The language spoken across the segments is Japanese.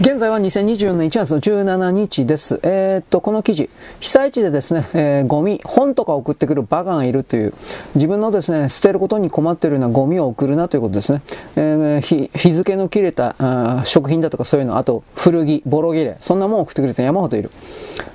現在は2024年1月の17日です。えー、っと、この記事、被災地でですね、えー、ゴミ、本とか送ってくるバカがいるという、自分のですね、捨てることに困っているようなゴミを送るなということですね。えー、日日付の切れたあ食品だとかそういうの、あと古着、ボロ切れ、そんなもん送ってくれて山ほどいる。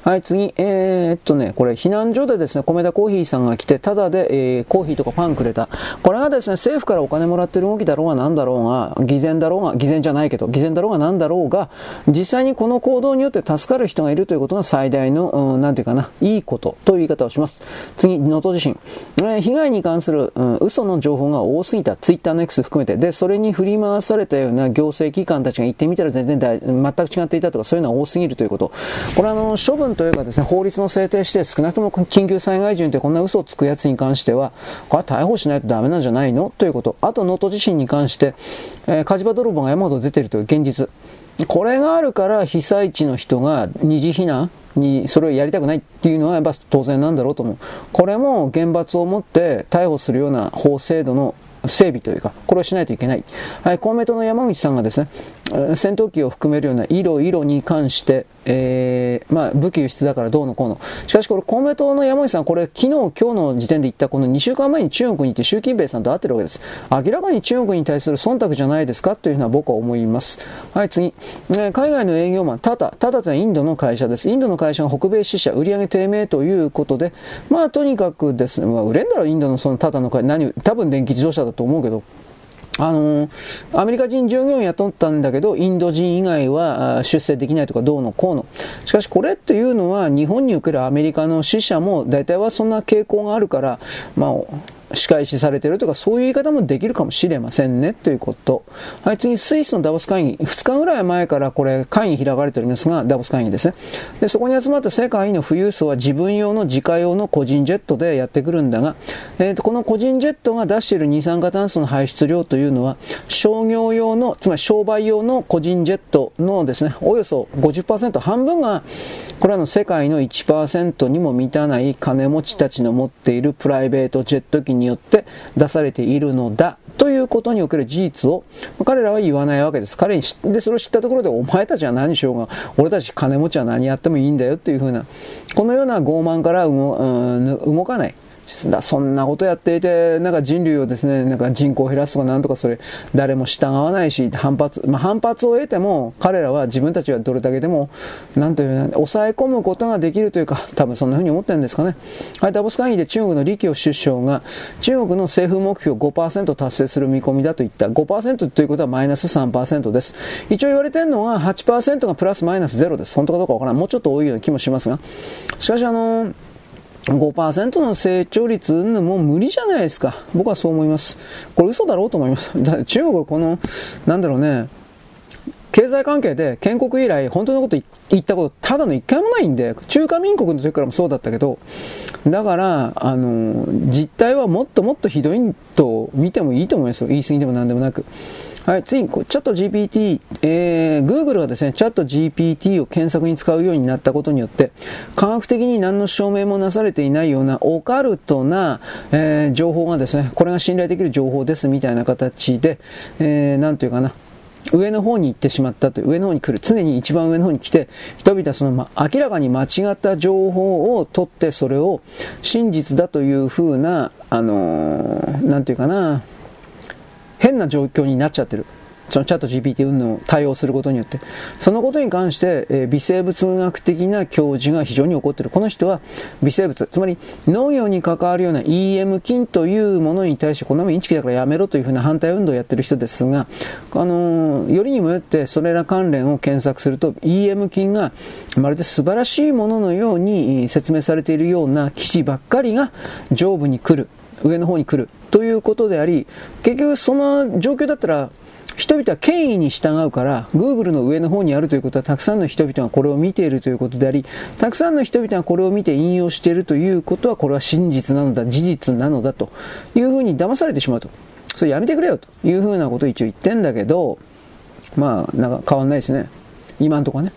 はい、次、えー、っとね、これ避難所でですね、米田コーヒーさんが来て、ただで、えー、コーヒーとかパンくれた。これがですね、政府からお金もらってる動きだろうが何だろうが、偽善だろうが、偽善じゃないけど、偽善だろうが何だろうが、実際にこの行動によって助かる人がいるということが最大の、うん、なんていうかな、いいことという言い方をします。次、能登地震。えー、被害に関する、うん、嘘の情報が多すぎた。ツイッターの X 含めて。で、それに振り回されたような行政機関たちが行ってみたら全然全く違っていたとか、そういうのは多すぎるということ。これあの、処分というかですね、法律の制定して少なくとも緊急災害時にてこんな嘘をつくやつに関しては、これは逮捕しないとダメなんじゃないの？ということ。あと、能登地震に関して、えー、火事場泥棒が山ほど出ているという現実。これがあるから被災地の人が二次避難にそれをやりたくないっていうのはやっぱ当然なんだろうと思う。これも厳罰をもって逮捕するような法制度の整備というか、これをしないといけない。はい、公明党の山口さんがですね、戦闘機を含めるような色々に関して、えー、まあ、武器輸出だからどうのこうの。しかしこれ公明党の山口さん、これ昨日、今日の時点で言ったこの2週間前に中国に行って習近平さんと会ってるわけです。明らかに中国に対する忖度じゃないですかというふうな僕は思います。はい、次。え海外の営業マン、タタ。タタとはインドの会社です。インドの会社が北米支社、売上低迷ということで、まあとにかくですね、まあ売れんだろ、インドのそのタタの会、何、多分電気自動車だと思うけど、あの、アメリカ人従業員雇ったんだけど、インド人以外は出世できないとかどうのこうの。しかしこれっていうのは、日本におけるアメリカの死者も大体はそんな傾向があるから、まあ、仕返しされてるとか、そういう言い方もできるかもしれませんね、ということ。はい、次、スイスのダボス会議。2日ぐらい前からこれ、会議開かれておりますが、ダボス会議ですね。で、そこに集まった世界の富裕層は自分用の自家用の個人ジェットでやってくるんだが、えーと、この個人ジェットが出している二酸化炭素の排出量というのは、商業用の、つまり商売用の個人ジェットのですね、およそ50%、半分が、これらの世界の1%にも満たない金持ちたちの持っているプライベートジェット機にによって出されているのだということにおける事実を彼らは言わないわけです。彼にでそれを知ったところでお前たちは何しようが俺たち金持ちは何やってもいいんだよっていうふうなこのような傲慢から動かないそんなことやっていて、なんか人類をですね、なんか人口を減らすとかなんとかそれ、誰も従わないし、反発、まあ、反発を得ても、彼らは自分たちはどれだけでも、なんという、抑え込むことができるというか、多分そんな風に思ってるんですかね。はい、ダボス会議で中国の李強首相が、中国の政府目標5%達成する見込みだと言った。5%ということはマイナス3%です。一応言われてるのは8%がプラスマイナス0です。本当かどうかわからない。もうちょっと多いような気もしますが。しかしあのー5%の成長率もう無理じゃないですか。僕はそう思います。これ嘘だろうと思います。中国はこの、なんだろうね、経済関係で建国以来本当のこと言ったことただの一回もないんで、中華民国の時からもそうだったけど、だから、あの、実態はもっともっとひどいと見てもいいと思いますよ。言い過ぎでも何でもなく。はい、次、チャット GPT、えー、Google がですね、チャット GPT を検索に使うようになったことによって、科学的に何の証明もなされていないようなオカルトな、えー、情報がですね、これが信頼できる情報ですみたいな形で、えー、なんというかな、上の方に行ってしまったという、上の方に来る、常に一番上の方に来て、人々はその、ま、明らかに間違った情報を取って、それを真実だというふうな、あのー、なんていうかな、変な状況になっちゃってる。そのチャット GPT 運動を対応することによって、そのことに関して、えー、微生物学的な教授が非常に怒ってる。この人は微生物、つまり農業に関わるような EM 菌というものに対して、こんなもんインチキだからやめろというふうな反対運動をやってる人ですが、あのー、よりにもよってそれら関連を検索すると、EM 菌がまるで素晴らしいもののように説明されているような記事ばっかりが上部に来る。上の方に来るということであり、結局その状況だったら、人々は権威に従うから、Google の上の方にあるということは、たくさんの人々がこれを見ているということであり、たくさんの人々がこれを見て引用しているということは、これは真実なのだ、事実なのだというふうに騙されてしまうと。それやめてくれよというふうなことを一応言ってんだけど、まあ、なんか変わんないですね。今んとこね。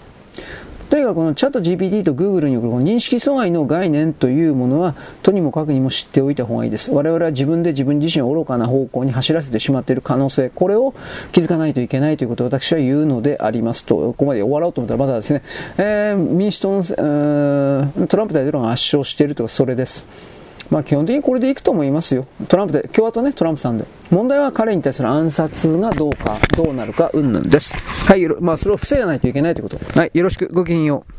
とにかくこのチャット GPT と Google による認識阻害の概念というものは、とにもかくにも知っておいた方がいいです。我々は自分で自分自身を愚かな方向に走らせてしまっている可能性、これを気づかないといけないということを私は言うのでありますと、ここまで終わろうと思ったらまだですね、えー、民主党の、トランプ大統領が圧勝しているとか、それです。まあ基本的にこれでいくと思いますよ。トランプで、共和党ね、トランプさんで。問題は彼に対する暗殺がどうか、どうなるか、うんぬんです。はい、まあそれを防がないといけないということ。はい、よろしく、ごきげんよう。